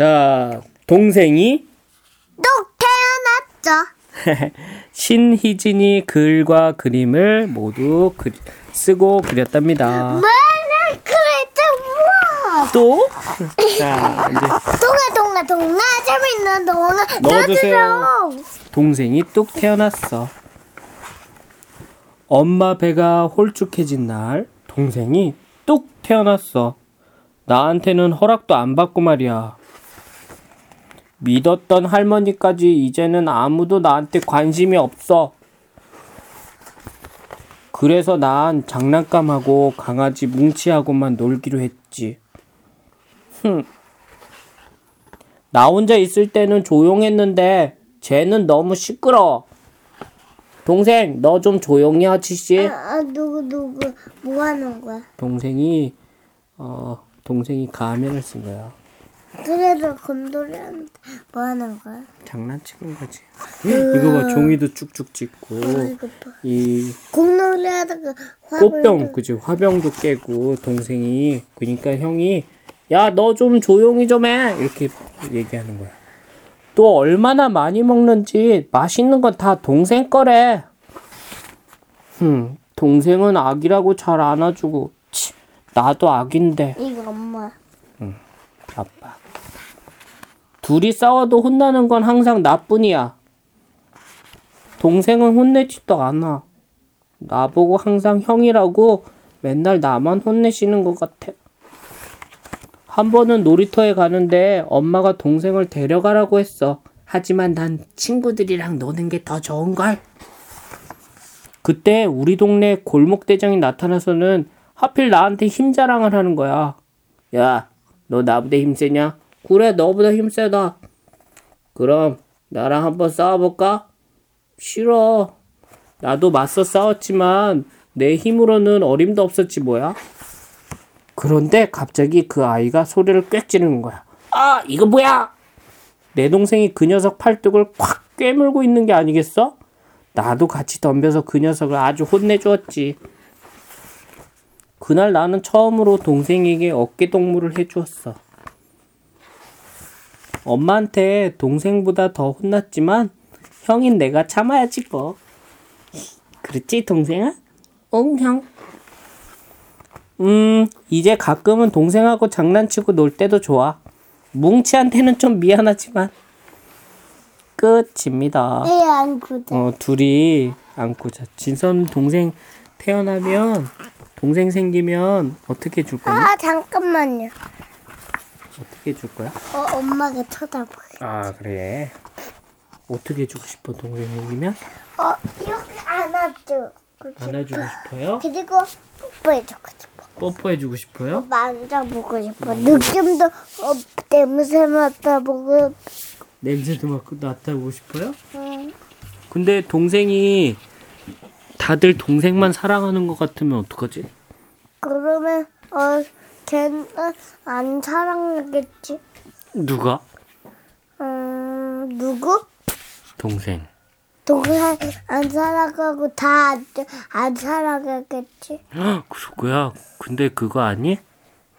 자, 동생이 또 태어났죠. 신희진이 글과 그림을 모두 그, 쓰고 그렸답니다. 뭐라 그랬죠? 우와. 또? 자, 이제 동아 동아 동아 재밌는 동아. 넣어주세요. 동생이 뚝 태어났어. 엄마 배가 홀쭉해진 날, 동생이 뚝 태어났어. 나한테는 허락도 안 받고 말이야. 믿었던 할머니까지 이제는 아무도 나한테 관심이 없어. 그래서 난 장난감하고 강아지 뭉치하고만 놀기로 했지. 흠. 나 혼자 있을 때는 조용했는데 쟤는 너무 시끄러워. 동생, 너 좀 조용히 하지씨. 아, 아 누구 누구 뭐 하는 거야? 동생이 어 동생이 가면을 쓴 거야. 그래도 곰돌이한테 뭐 하는 거야? 장난치는 거지. 이거 봐, 종이도 쭉쭉 찍고 이거 봐. 이 공놀이 하다가 화분 꽃병 그지 화병도 깨고 동생이 그러니까 형이 야 너 좀 조용히 좀 해 이렇게 얘기하는 거야. 또 얼마나 많이 먹는지 맛있는 건 다 동생 거래. 흠 동생은 아기라고 잘 안아주고 치, 나도 아기인데 이거 엄마. 아빠. 둘이 싸워도 혼나는 건 항상 나뿐이야. 동생은 혼내지도 않아. 나보고 항상 형이라고 맨날 나만 혼내시는 것 같아. 한 번은 놀이터에 가는데 엄마가 동생을 데려가라고 했어. 하지만 난 친구들이랑 노는 게 더 좋은걸. 그때 우리 동네 골목대장이 나타나서는 하필 나한테 힘 자랑을 하는 거야. 야, 너 나보다 힘세냐? 그래, 너보다 힘세다. 그럼 나랑 한번 싸워볼까? 싫어. 나도 맞서 싸웠지만 내 힘으로는 어림도 없었지 뭐야. 그런데 갑자기 그 아이가 소리를 꽥 지르는 거야. 아, 이거 뭐야? 내 동생이 그 녀석 팔뚝을 콱 꿰물고 있는 게 아니겠어? 나도 같이 덤벼서 그 녀석을 아주 혼내주었지. 그날 나는 처음으로 동생에게 어깨 동무를 해주었어. 엄마한테 동생보다 더 혼났지만 형인 내가 참아야지 뭐. 그렇지 동생아? 응 형. 음 이제 가끔은 동생하고 장난치고 놀 때도 좋아. 뭉치한테는 좀 미안하지만 끝입니다. 애 안고. 어 둘이 안고 자. 진선 동생 태어나면 동생 생기면 어떻게 줄 거니? 아 잠깐만요. 어떻게 줄 거야? 어 엄마가 쳐다봐. 아 그래. 어떻게 주고 싶어 동생 생기면? 어 이렇게 안아줘. 안아주고 싶어요? 그리고 뽀뽀해주고 싶어. 뽀뽀해주고 싶어요? 만져보고 싶어. 느낌도 어, 냄새 맡아보고. 냄새도 맡고 맡아보고 싶어요? 응. 근데 동생이 다들 동생만 사랑하는 것 같으면 어떡하지? 그러면 어 걔는 안 사랑하겠지. 누가? 음 누구? 동생. 동생 안 사랑하고 다 안 사랑하겠지. 헉, 그럴 거야. 근데 그거 아니?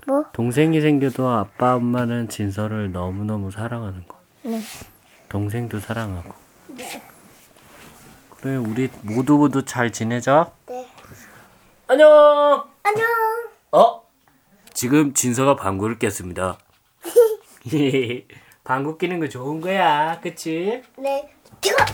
뭐? 동생이 생겨도 아빠 엄마는 진서를 너무 너무 사랑하는 거. 네. 동생도 사랑하고. 그래 우리 모두 모두 잘 지내자. 네. 안녕. 안녕. 어? 지금 진서가 방구를 꼈습니다. 방구 끼는 거 좋은 거야, 그치? 네. 뜨거.